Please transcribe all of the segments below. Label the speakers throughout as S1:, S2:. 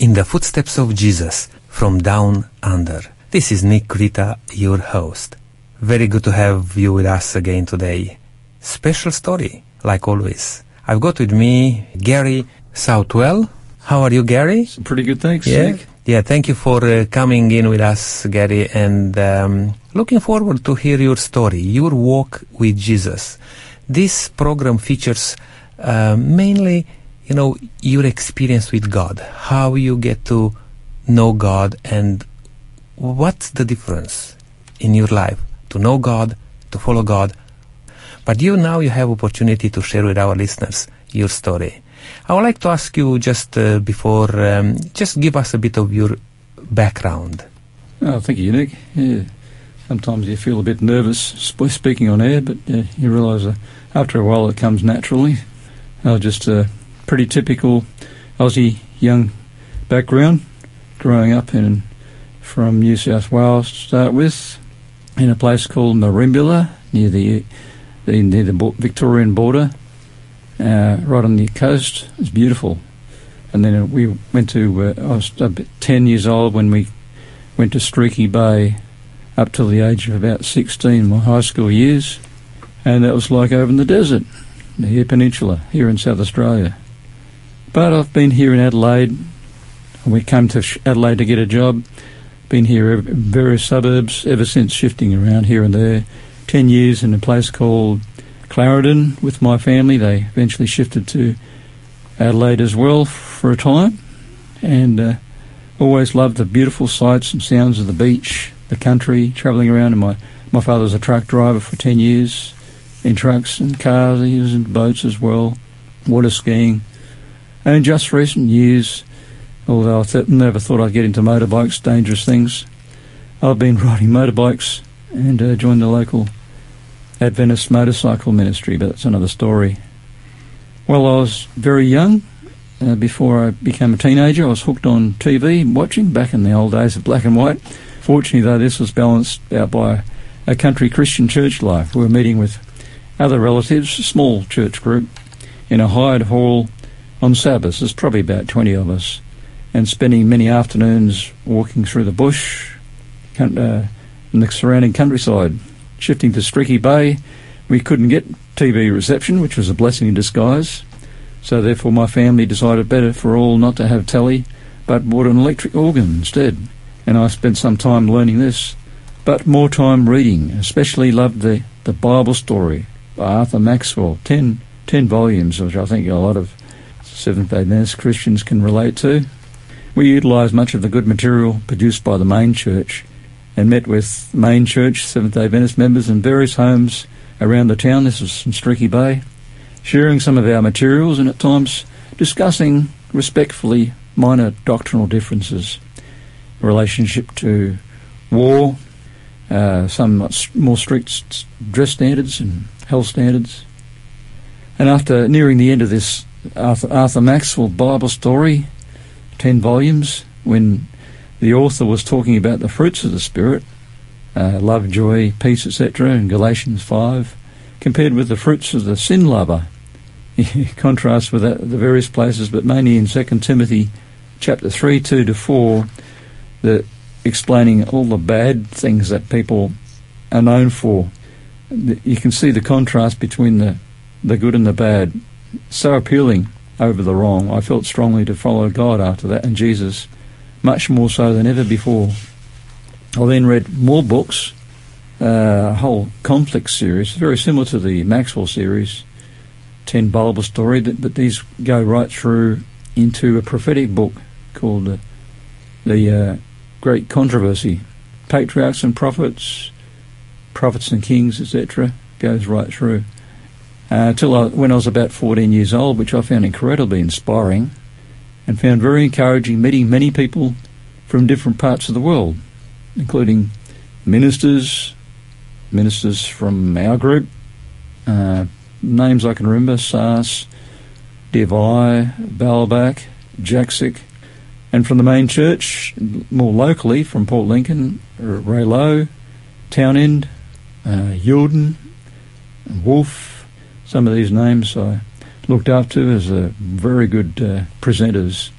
S1: In the Footsteps of Jesus from Down Under. This is Nick Rita, your host. Very good to have you with us again today. Special story, like always. I've got with me Gary Southwell. How are you, Gary?
S2: Pretty good, thanks.
S1: Yeah,
S2: Nick.
S1: yeah. Thank you for uh, coming in with us, Gary, and um, looking forward to hear your story, your walk with Jesus. This program features uh, mainly, you know, your experience with God, how you get to know God, and what's the difference in your life to know God, to follow God. But you now you have opportunity to share with our listeners your story. I would like to ask you just uh, before, um, just give us a bit of your background.
S2: Oh, thank you, Nick. Yeah. Sometimes you feel a bit nervous speaking on air, but uh, you realise uh, after a while it comes naturally. I was just a pretty typical Aussie young background, growing up in from New South Wales to start with, in a place called Merimbula near the, near the Victorian border, uh, right on the coast. It's beautiful. And then we went to. Uh, I was about ten years old when we went to Streaky Bay, up till the age of about sixteen, my high school years, and that was like over in the desert, the Eyre Peninsula, here in South Australia. But I've been here in Adelaide. We came to Adelaide to get a job. Been here in various suburbs ever since, shifting around here and there. Ten years in a place called Clarendon with my family. They eventually shifted to Adelaide as well for a time, and uh, always loved the beautiful sights and sounds of the beach, the country, travelling around. And my my father was a truck driver for ten years, in trucks and cars. He was in boats as well, water skiing, and in just recent years, although I th- never thought I'd get into motorbikes, dangerous things, I've been riding motorbikes and uh, joined the local Adventist motorcycle ministry, but that's another story. Well, I was very young. Uh, before I became a teenager, I was hooked on TV, watching back in the old days of black and white. Fortunately, though, this was balanced out by a country Christian church life. We were meeting with other relatives, a small church group, in a hired hall on Sabbath. There's probably about 20 of us, and spending many afternoons walking through the bush uh, and the surrounding countryside. Shifting to Streaky Bay, we couldn't get TV reception, which was a blessing in disguise. So therefore, my family decided better for all not to have telly, but bought an electric organ instead. And I spent some time learning this, but more time reading. Especially loved the the Bible story by Arthur Maxwell, ten, ten volumes, which I think a lot of Seventh Day Adventist Christians can relate to. We utilised much of the good material produced by the main church and met with main church, Seventh day Adventist members in various homes around the town. This was in Streaky Bay, sharing some of our materials and at times discussing respectfully minor doctrinal differences, relationship to war, uh, some more strict dress standards and health standards. And after nearing the end of this Arthur, Arthur Maxwell Bible story, 10 volumes, when the author was talking about the fruits of the Spirit, uh, love, joy, peace, etc., in Galatians 5, compared with the fruits of the sin lover. Contrast with that, the various places, but mainly in 2 Timothy chapter 3, 2 to 4, the explaining all the bad things that people are known for. You can see the contrast between the, the good and the bad. So appealing over the wrong. I felt strongly to follow God after that and Jesus, much more so than ever before. I then read more books, uh, a whole conflict series, very similar to the Maxwell series, 10 Bible story, but these go right through into a prophetic book called uh, The uh, Great Controversy. Patriarchs and Prophets, Prophets and Kings, etc., goes right through. Uh, till I, when I was about 14 years old, which I found incredibly inspiring and found very encouraging meeting many people from different parts of the world, including ministers, ministers from our group, uh, names I can remember, Sars, Devi, Balback, Jaksic, and from the main church, more locally, from Port Lincoln, Ray Lowe, Townend, uh, Yulden, Wolf, some of these names I looked up to as very good uh, presenters.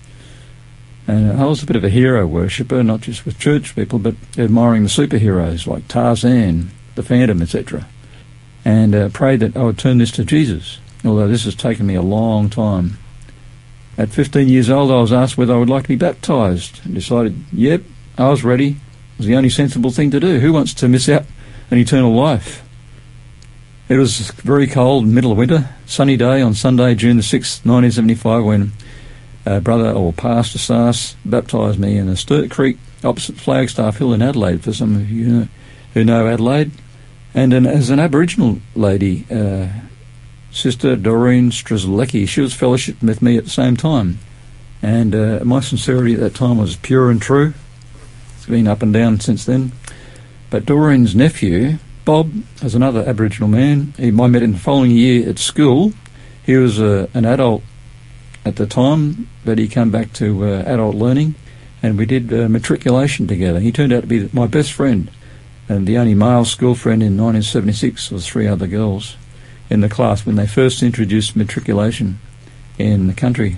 S2: And I was a bit of a hero worshipper, not just with church people, but admiring the superheroes like Tarzan, the Phantom, etc. And uh, prayed that I would turn this to Jesus, although this has taken me a long time. At 15 years old, I was asked whether I would like to be baptised and decided, yep, I was ready. It was the only sensible thing to do. Who wants to miss out on eternal life? It was very cold, middle of winter, sunny day on Sunday, June the 6th, 1975, when uh, brother or Pastor Sass baptised me in a Sturt Creek opposite Flagstaff Hill in Adelaide, for some of you who know Adelaide. And an, as an Aboriginal lady, uh, Sister Doreen Strzelecki, she was fellowship with me at the same time. And uh, my sincerity at that time was pure and true. It's been up and down since then. But Doreen's nephew, Bob, was another Aboriginal man. He, I met him the following year at school. He was uh, an adult at the time, but he came back to uh, adult learning, and we did uh, matriculation together. He turned out to be my best friend, and the only male school friend in 1976 was three other girls in the class when they first introduced matriculation in the country.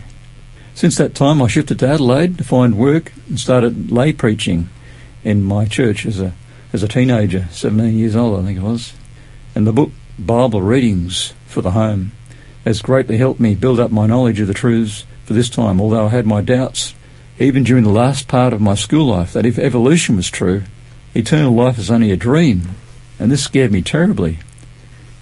S2: Since that time, I shifted to Adelaide to find work and started lay preaching in my church as a as a teenager, 17 years old, I think it was. And the book Bible Readings for the Home has greatly helped me build up my knowledge of the truths for this time, although I had my doubts, even during the last part of my school life, that if evolution was true, eternal life is only a dream. And this scared me terribly.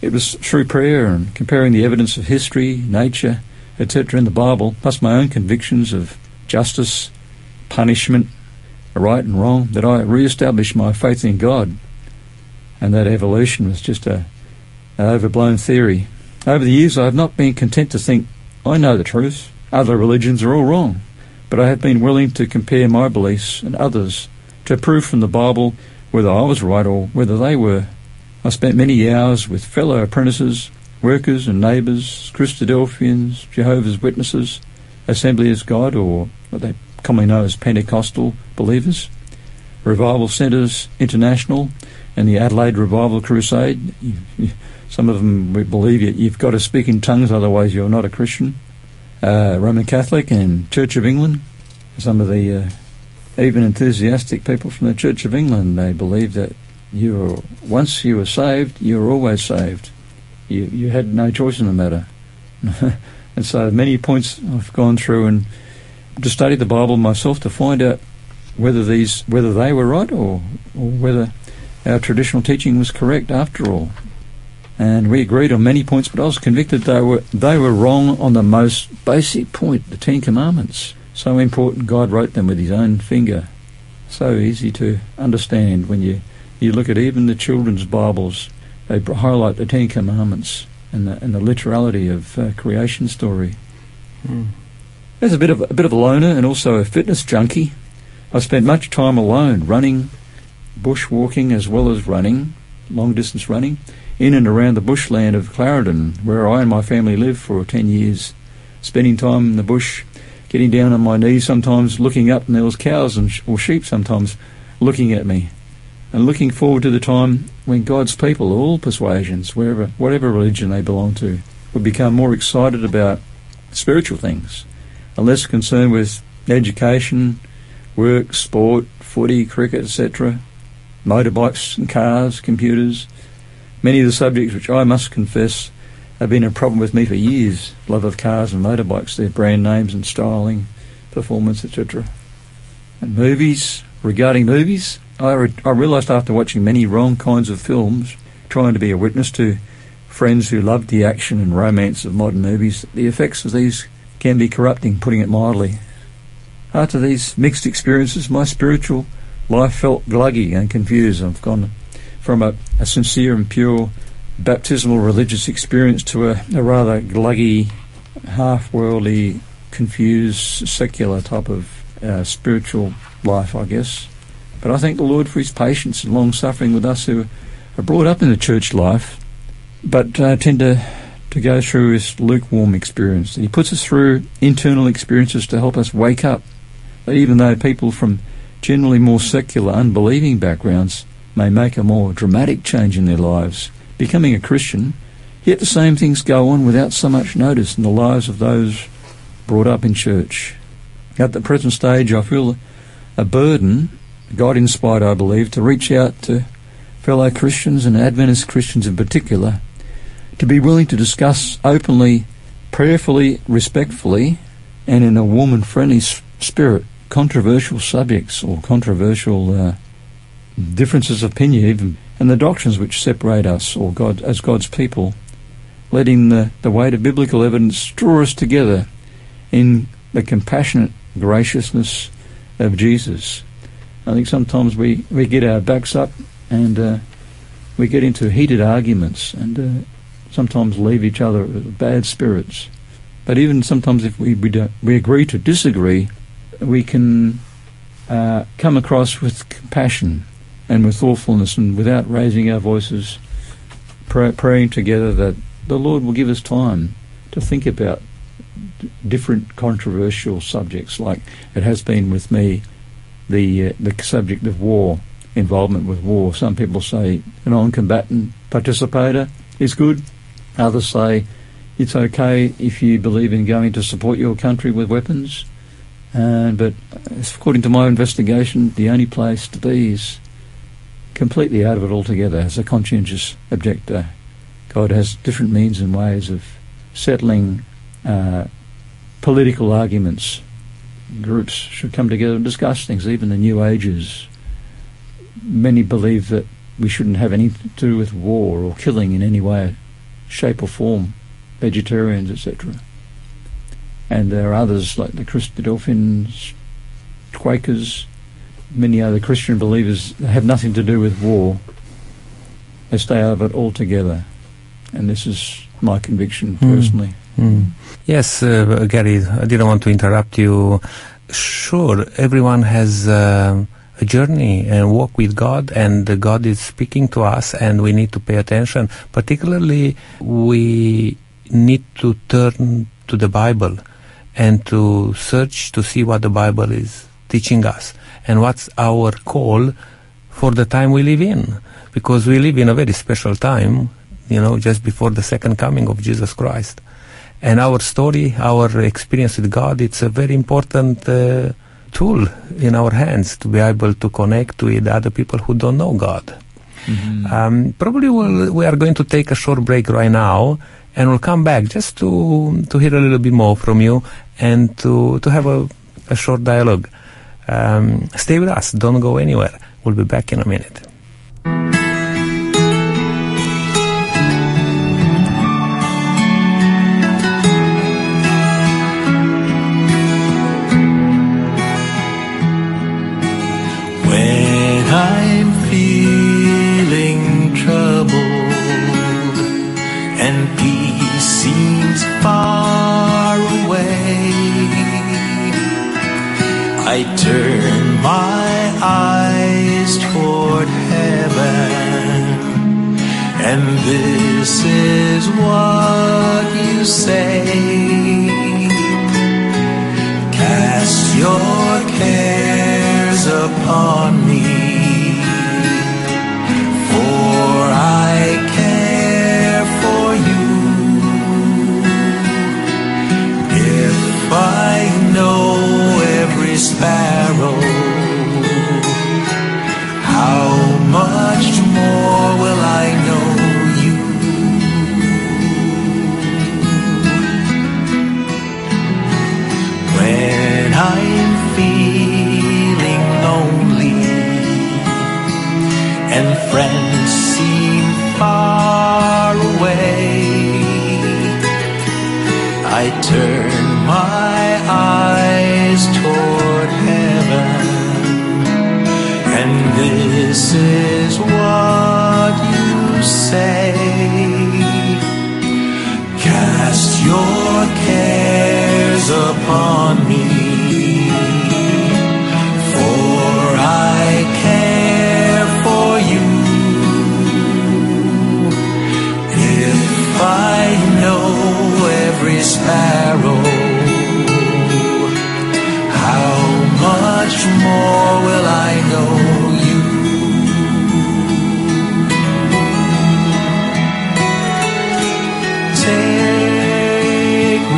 S2: It was through prayer and comparing the evidence of history, nature, etc. in the Bible, plus my own convictions of justice, punishment, right and wrong, that I re-established my faith in God, and that evolution was just a, an overblown theory. Over the years, I have not been content to think I know the truth. Other religions are all wrong, but I have been willing to compare my beliefs and others to prove from the Bible whether I was right or whether they were. I spent many hours with fellow apprentices, workers and neighbours, Christadelphians, Jehovah's Witnesses, Assemblies of God, or what they commonly known as Pentecostal believers, Revival Centres International, and the Adelaide Revival Crusade. Some of them believe you, you've got to speak in tongues, otherwise you're not a Christian. Uh, Roman Catholic and Church of England. Some of the uh, even enthusiastic people from the Church of England, they believe that you were, once you were saved, you were always saved. You, you had no choice in the matter. and so many points I've gone through and to study the Bible myself to find out whether these whether they were right or, or whether our traditional teaching was correct after all. And we agreed on many points, but I was convicted they were they were wrong on the most basic point, the Ten Commandments. So important God wrote them with his own finger. So easy to understand when you you look at even the children's Bibles, they highlight the Ten Commandments and the, and the literality of uh, creation story. Mm. As a bit of a bit of a loner and also a fitness junkie, I spent much time alone, running, bushwalking as well as running, long distance running, in and around the bushland of Clarendon, where I and my family lived for ten years, spending time in the bush, getting down on my knees sometimes, looking up, and there was cows and sh- or sheep sometimes looking at me and looking forward to the time when God's people, all persuasions, wherever, whatever religion they belong to, would become more excited about spiritual things and less concerned with education, work, sport, footy, cricket, etc., motorbikes and cars, computers. Many of the subjects which I must confess have been a problem with me for years. Love of cars and motorbikes, their brand names and styling, performance, etc. And movies, regarding movies, I, re- I realised after watching many wrong kinds of films, trying to be a witness to friends who loved the action and romance of modern movies, the effects of these can be corrupting, putting it mildly. After these mixed experiences, my spiritual life felt gluggy and confused. I've gone from a, a sincere and pure baptismal religious experience to a, a rather gluggy, half worldly, confused, secular type of uh, spiritual life, I guess. But I thank the Lord for his patience and long suffering with us who are brought up in the church life, but uh, tend to, to go through this lukewarm experience. He puts us through internal experiences to help us wake up. Even though people from generally more secular, unbelieving backgrounds may make a more dramatic change in their lives, becoming a Christian, yet the same things go on without so much notice in the lives of those brought up in church. at the present stage, I feel a burden, God inspired, I believe, to reach out to fellow Christians and Adventist Christians in particular, to be willing to discuss openly, prayerfully, respectfully, and in a warm and friendly spirit controversial subjects or controversial uh, differences of opinion, even and the doctrines which separate us or God as God's people, letting the, the weight of biblical evidence draw us together in the compassionate graciousness of Jesus. I think sometimes we, we get our backs up and uh, we get into heated arguments and uh, sometimes leave each other with bad spirits. But even sometimes if we, we, we agree to disagree, we can uh, come across with compassion and with thoughtfulness and without raising our voices, pray, praying together that the Lord will give us time to think about different controversial subjects, like it has been with me, the uh, the subject of war, involvement with war. Some people say a non-combatant participator is good. Others say it's okay if you believe in going to support your country with weapons. Uh, but according to my investigation, the only place to be is completely out of it altogether as a conscientious objector. God has different means and ways of settling uh, political arguments. Groups should come together and discuss things, even the New Ages. Many believe that we shouldn't have anything to do with war or killing in any way, shape or form, vegetarians, etc. And there are others like the Christadelphians, Quakers, many other Christian believers have nothing to do with war. They stay out of it altogether. And this is my conviction hmm. personally.
S1: Mm. Mm. Yes, uh, Gary, I didn't want to interrupt you. Sure, everyone has uh, journey and walk with God, and God is speaking to us, and we need to pay attention. Particularly, we need to turn to the Bible and to search to see what the Bible is teaching us and what's our call for the time we live in. Because we live in a very special time, you know, just before the second coming of Jesus Christ. And our story, our experience with God, it's a very important uh, tool in our hands to be able to connect with other people who don't know God. Mm-hmm. Um, probably we'll, we are going to take a short break right now, and we'll come back just to to hear a little bit more from you and to to have a, a short dialogue. Um, stay with us. Don't go anywhere. We'll be back in a minute.
S3: What you say.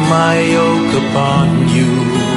S3: My yoke upon you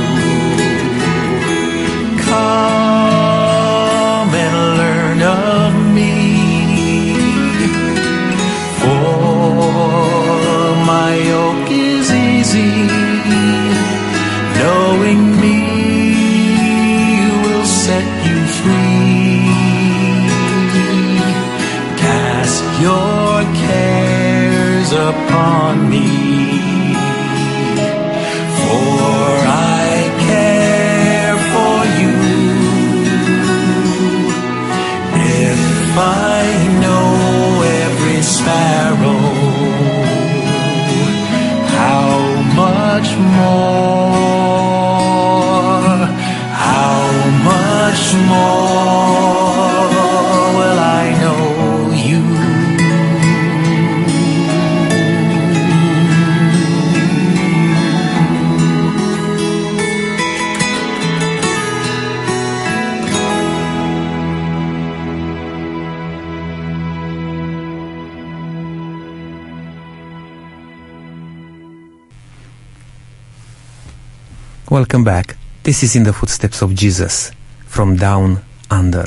S1: Welcome back. This is In the Footsteps of Jesus from Down Under.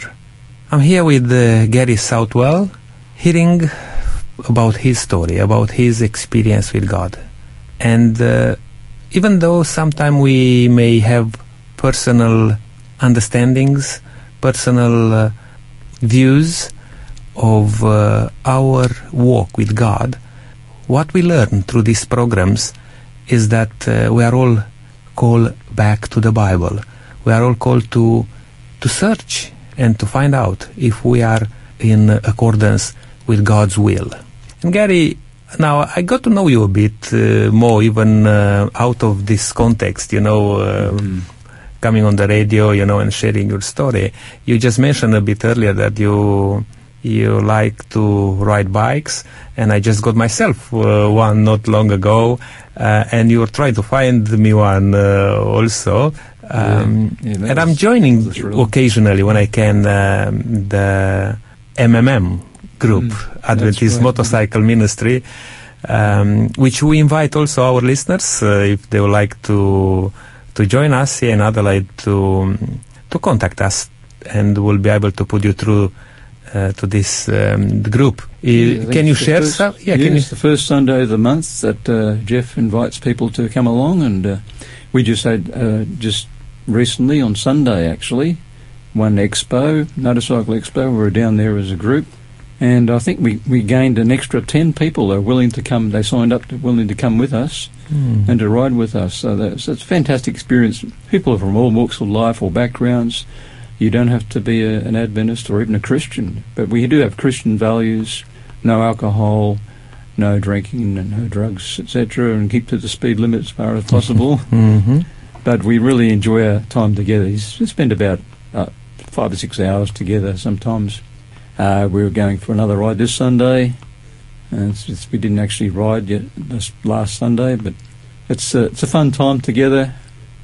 S1: I'm here with uh, Gary Southwell, hearing about his story, about his experience with God. And uh, even though sometimes we may have personal understandings, personal uh, views of uh, our walk with God, what we learn through these programs is that uh, we are all called back to the Bible. We are all called to to search and to find out if we are in accordance with God's will. And Gary, now I got to know you a bit uh, more, even uh, out of this context. You know. Uh, Coming on the radio, you know, and sharing your story. You just mentioned a bit earlier that you you like to ride bikes, and I just got myself uh, one not long ago, uh, and you were trying to find me one uh, also. Um,
S2: Yeah, yeah,
S1: and I'm joining occasionally when I can um, the MMM group,
S2: Mm,
S1: Adventist
S2: right.
S1: Motorcycle Ministry, um, which we invite also our listeners uh, if they would like to to join us here in Adelaide to to contact us, and we'll be able to put you through uh, to this um, group.
S2: Yeah,
S1: can you share
S2: first-
S1: some?
S2: Yeah, it's the first Sunday of the month that uh, Jeff invites people to come along, and uh, we just had uh, just recently on Sunday actually one expo, motorcycle expo. We were down there as a group, and I think we, we gained an extra ten people are willing to come. They signed up to willing to come with us
S1: Hmm.
S2: and to ride with us. So that's, that's a fantastic experience. People are from all walks of life or backgrounds. You don't have to be a, an Adventist or even a Christian, but we do have Christian values: no alcohol, no drinking, and no drugs, etc., and keep to the speed limit as far as possible.
S1: Mhm.
S2: but we really enjoy our time together. We spend about uh, five or six hours together. Sometimes uh, we were going for another ride this Sunday, and we didn't actually ride yet this last Sunday, but it's a, it's a fun time together,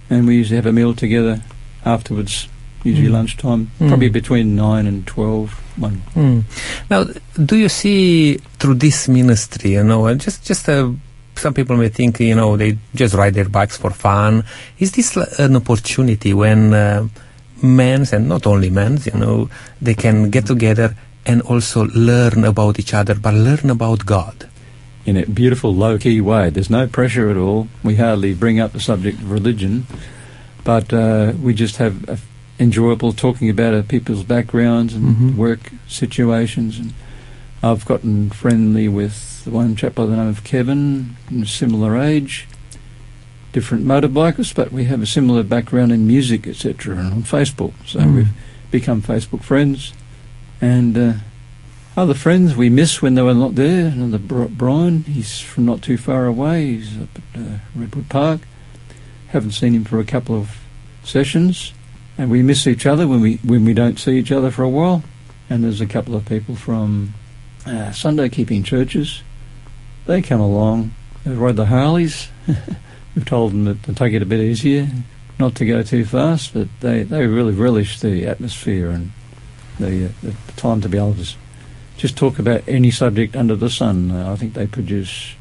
S2: and we usually have a meal together afterwards. Usually
S1: Mm.
S2: lunchtime,
S1: Mm.
S2: probably between nine and twelve. One.
S1: Mm. Now, do you see through this ministry, you know, just just uh, some people may think, you know, they just ride their bikes for fun. Is this l- an opportunity when uh, men and not only men, you know, they can get together and also learn about each other, but learn about God?
S2: in a beautiful low key way. There's no pressure at all. We hardly bring up the subject of religion, but uh, we just have a enjoyable talking about people's backgrounds and
S1: Mhm.
S2: work situations. And I've gotten friendly with one chap by the name of Kevin, similar age. Different motorbikers, but we have a similar background in music, etc., and on Facebook. So
S1: Mm.
S2: we've become Facebook friends. And uh, other friends we miss when they were not there. Another Bri- Brian, he's from not too far away. He's up at uh, Redwood Park. Haven't seen him for a couple of sessions, and we miss each other when we when we don't see each other for a while. And there's a couple of people from uh, Sunday keeping churches. They come along. They ride the Harleys. We've told them that to take it a bit easier, not to go too fast, but they, they really relish the atmosphere and the, uh, the time to be able to just talk about any subject under the sun. Uh, I think they produce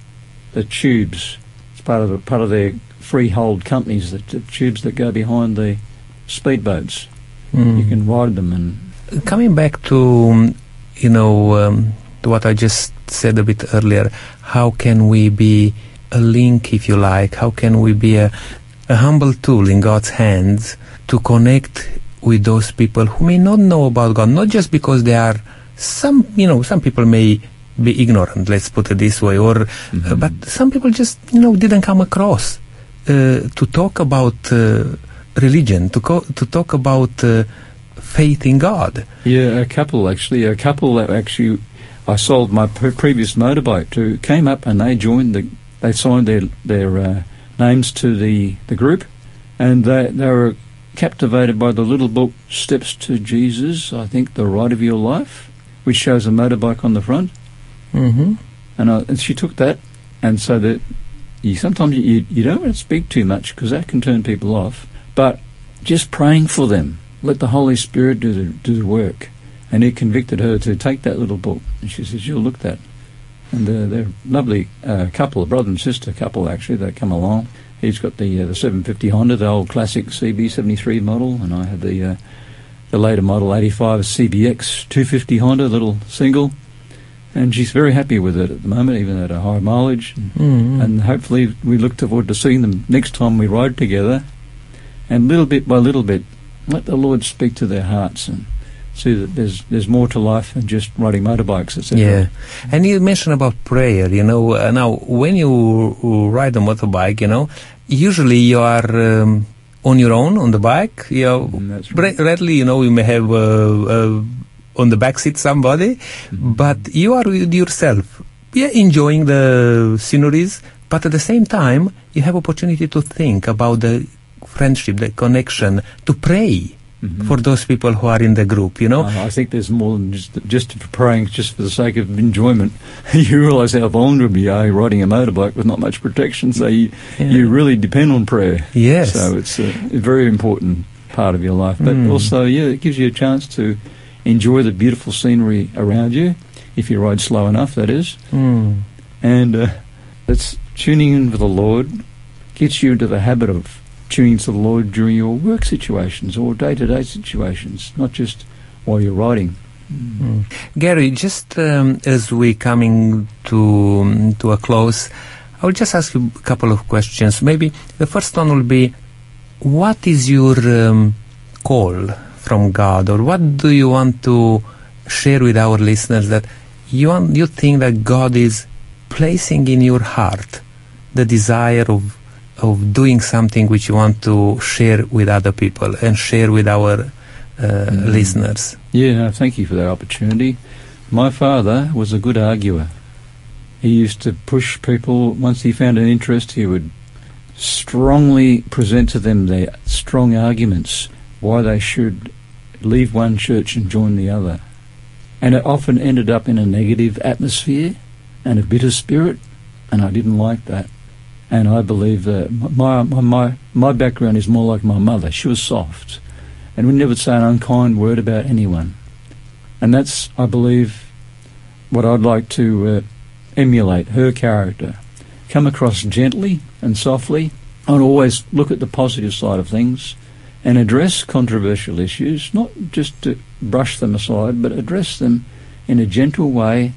S2: the tubes. It's part of part of their freehold companies, the, the tubes that go behind the speedboats.
S1: Mm.
S2: You can ride them and
S1: coming back to you know um, to what I just said a bit earlier, how can we be a link, if you like? How can we be a, a humble tool in God's hands to connect with those people who may not know about God, not just because they are some, you know, some people may be ignorant, let's put it this way, or uh, but some people just, you know, didn't come across uh, to talk about uh, religion, to co- to talk about uh, faith in God.
S2: Yeah, a couple actually. A couple that actually I sold my pre- previous motorbike to came up and they joined the. They signed their their uh, names to the the group, and they they were captivated by the little book Steps to Jesus. I think the ride of your life, which shows a motorbike on the front,
S1: Mm-hmm.
S2: and, I, and she took that, and so that you sometimes you you don't want to speak too much because that can turn people off, but just praying for them. Let the Holy Spirit do the do the work. And he convicted her to take that little book. And she says, You'll look that. And uh, they're a lovely uh, couple, a brother and sister couple actually, that come along. He's got the uh, the 750 Honda, the old classic CB73 model, and I have the uh, the later model 85 CBX 250 Honda, little single. And she's very happy with it at the moment, even at a high mileage.
S1: Mm-hmm.
S2: And hopefully we look forward to seeing them next time we ride together. And little bit by little bit, let the Lord speak to their hearts and see that there's there's more to life than just riding motorbikes, etc.
S1: Yeah, and you mentioned about prayer. You know, uh, now when you ride a motorbike, you know, usually you are um, on your own on the bike. You know,
S2: Mm, right.
S1: rarely, you know, you may have uh, uh, on the back seat somebody,
S2: Mm-hmm.
S1: but you are with yourself. Yeah, enjoying the sceneries, but at the same time, you have opportunity to think about the friendship, the connection, to pray
S2: Mhm.
S1: for those people who are in the group. You know,
S2: Uh, I think there's more than just just for praying just for the sake of enjoyment. you realise how vulnerable you are riding a motorbike with not much protection, so you,
S1: Yeah.
S2: you really depend on prayer.
S1: yes.
S2: So it's a, a very important part of your life. But
S1: Mm.
S2: also, yeah, it gives you a chance to enjoy the beautiful scenery around you, if you ride slow enough, that is.
S1: Mm.
S2: And uh, it's tuning in with the Lord gets you into the habit of tuning to the Lord during your work situations or day-to-day situations, not just while you're writing.
S1: Mm. Gary, just um, as we're coming to um, to a close, I will just ask you a couple of questions. Maybe the first one will be, what is your um, call from God, or what do you want to share with our listeners that you want, you think that God is placing in your heart the desire of of doing something which you want to share with other people and share with our uh,
S2: Mm.
S1: listeners.
S2: Yeah, no, thank you for that opportunity. My father was a good arguer. He used to push people. Once he found an interest, he would strongly present to them their strong arguments why they should leave one church and join the other. And it often ended up in a negative atmosphere and a bitter spirit, and I didn't like that. And I believe that my, my, my, background is more like my mother. She was soft and would never say an unkind word about anyone. And that's, I believe, what I'd like to uh, emulate her character. Come across gently and softly, and always look at the positive side of things and address controversial issues, not just to brush them aside, but address them in a gentle way,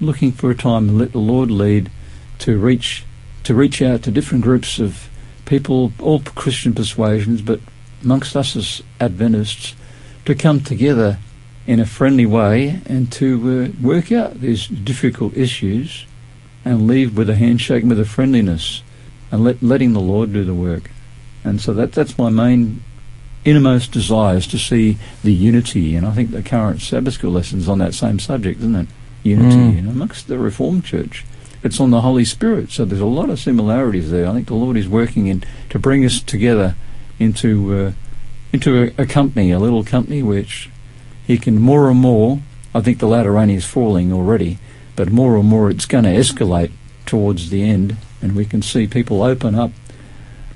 S2: looking for a time and let the Lord lead to reach to reach out to different groups of people, all Christian persuasions, but amongst us as Adventists, to come together in a friendly way and to uh, work out these difficult issues and leave with a handshake and with a friendliness and let, letting the Lord do the work. And so that that's my main innermost desire is to see the unity. And I think the current Sabbath school lessons on that same subject, isn't it? Unity
S1: Mm.
S2: amongst the Reformed Church. It's on the Holy Spirit, so there's a lot of similarities there. I think the Lord is working in to bring us together into uh, into a, a company, a little company, which He can more and more. I think the latter rain is falling already, but more and more it's going to escalate towards the end, and we can see people open up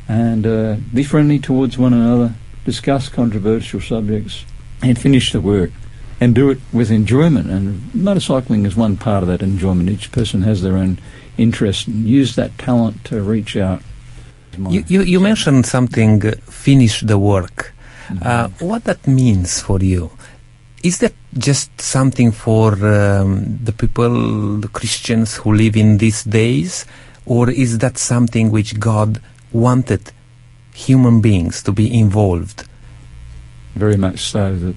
S2: and uh, be friendly towards one another, discuss controversial subjects, and finish the work. And do it with enjoyment. And motorcycling is one part of that enjoyment. Each person has their own interest and use that talent to reach out.
S1: You, you, you mentioned something, uh, finish the work. Uh, what that means for you? Is that just something for um, the people, the Christians who live in these days, or is that something which God wanted human beings to be involved?
S2: Very much so. That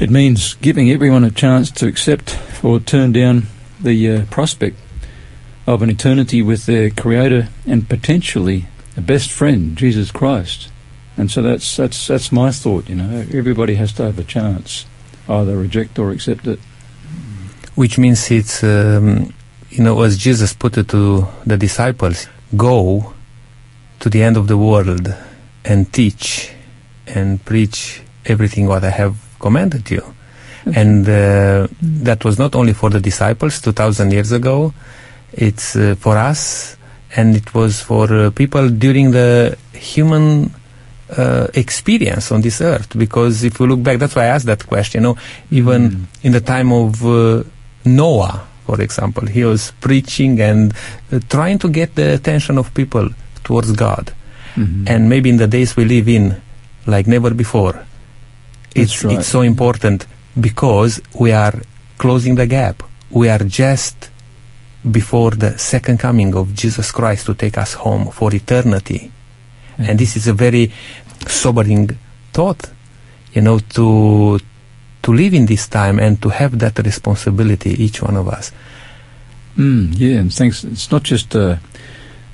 S2: it means giving everyone a chance to accept or turn down the uh, prospect of an eternity with their Creator and potentially a best friend, Jesus Christ. And so that's that's that's my thought. You know, everybody has to have a chance, either reject or accept it.
S1: Which means it's um, you know as Jesus put it to the disciples, go to the end of the world and teach and preach everything what I have commanded you. And uh, that was not only for the disciples 2000 years ago, it's uh, for us and it was for uh, people during the human uh, experience on this earth because if we look back that's why i asked that question you know even
S2: Mm.
S1: in the time of uh, noah for example he was preaching and uh, trying to get the attention of people towards god
S2: Mhm.
S1: and maybe in the days we live in like never before it's
S2: right.
S1: it's so important because we are closing the gap we are just before the second coming of Jesus Christ to take us home for eternity and this is a very sobering thought you know to to live in this time and to have that responsibility each one of us
S2: Mm, yeah, and thanks. It's not just uh,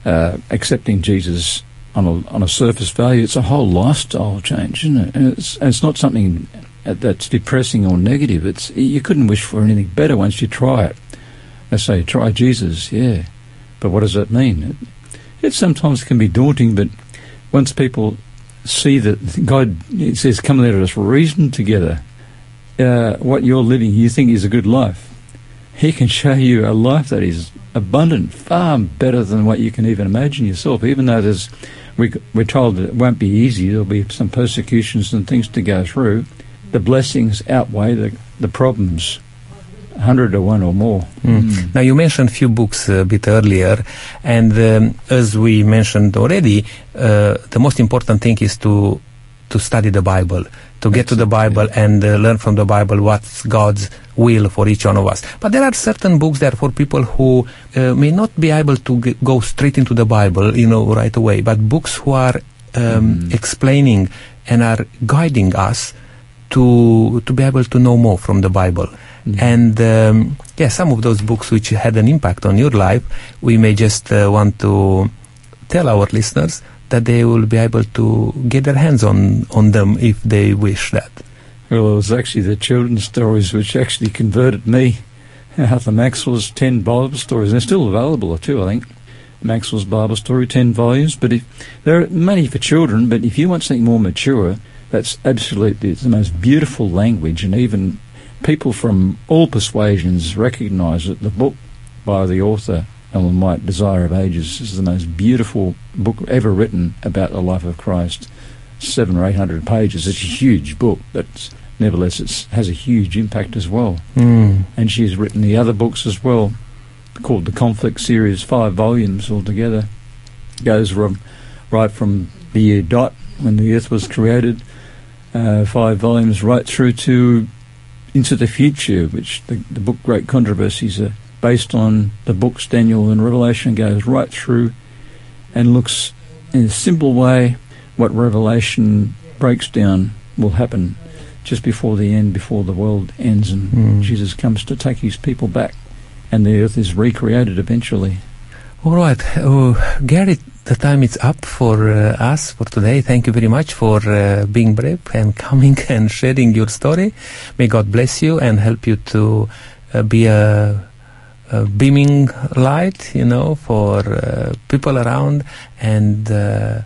S2: uh, accepting Jesus on a on a surface value. It's a whole lifestyle change, isn't it? And it's it's not something that's depressing or negative. It's you couldn't wish for anything better once you try it. They say try Jesus, yeah, but what does that mean? It, it sometimes can be daunting, but once people see that God says, "Come, let us reason together." Uh, what you're living, you think is a good life. He can show you a life that is abundant, far better than what you can even imagine yourself. Even though there's, we, we're told that it won't be easy, there'll be some persecutions and things to go through. The blessings outweigh the, the problems, a hundred to one or more.
S1: Mm. Now you mentioned a few books a bit earlier, and um, as we mentioned already, uh, the most important thing is to to study the Bible, to get to the Bible and uh, learn from the Bible what's God's will for each one of us. But there are certain books there for people who uh, may not be able to g- go straight into the Bible, you know, right away. But books who are um, explaining and are guiding us to to be able to know more from the Bible. And um, yeah, some of those books which had an impact on your life, we may just uh, want to tell our listeners that they will be able to get their hands on on them if they wish that.
S2: Well, it was actually the children's stories which actually converted me. Arthur Maxwell's 10 Bible stories. They're still available too, I think. Maxwell's Bible Story, 10 volumes. But if there are many for children, but if you want something more mature, that's absolutely the most beautiful language, and even people from all persuasions recognise that the book by the author, Ellen White, Desire of Ages, This is the most beautiful book ever written about the life of Christ. Seven or eight hundred pages. It's a huge book, but nevertheless, it has a huge impact as well
S1: Mm.
S2: and she's written the other books as well, called the Conflict series, five volumes altogether. It Goes from right from the year dot when the Earth was created, uh, five volumes right through to into the future, which the, the book Great Controversies are based on the books Daniel and Revelation. Goes right through and looks in a simple way what Revelation breaks down will happen just before the end, before the world ends, and
S1: Mm.
S2: Jesus comes to take his people back, and the earth is recreated eventually.
S1: All right, oh, Gary, the time is up for uh, us for today. Thank you very much for uh, being brave and coming and sharing your story. May God bless you and help you to uh, be a, beaming light, you know, for uh, people around and uh,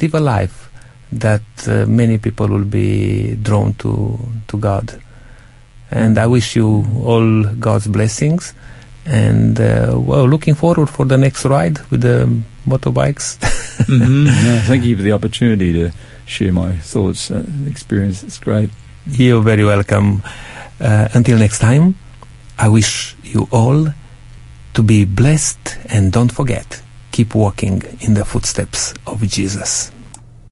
S1: live a life that uh, many people will be drawn to to God. And I wish you all God's blessings and uh, well, looking forward for the next ride with the motorbikes.
S2: mm-hmm. yeah, thank you for the opportunity to share my thoughts, uh, experience. It's great.
S1: You're very welcome. Until next time, I wish you all to be blessed and don't forget, keep walking in the footsteps of Jesus.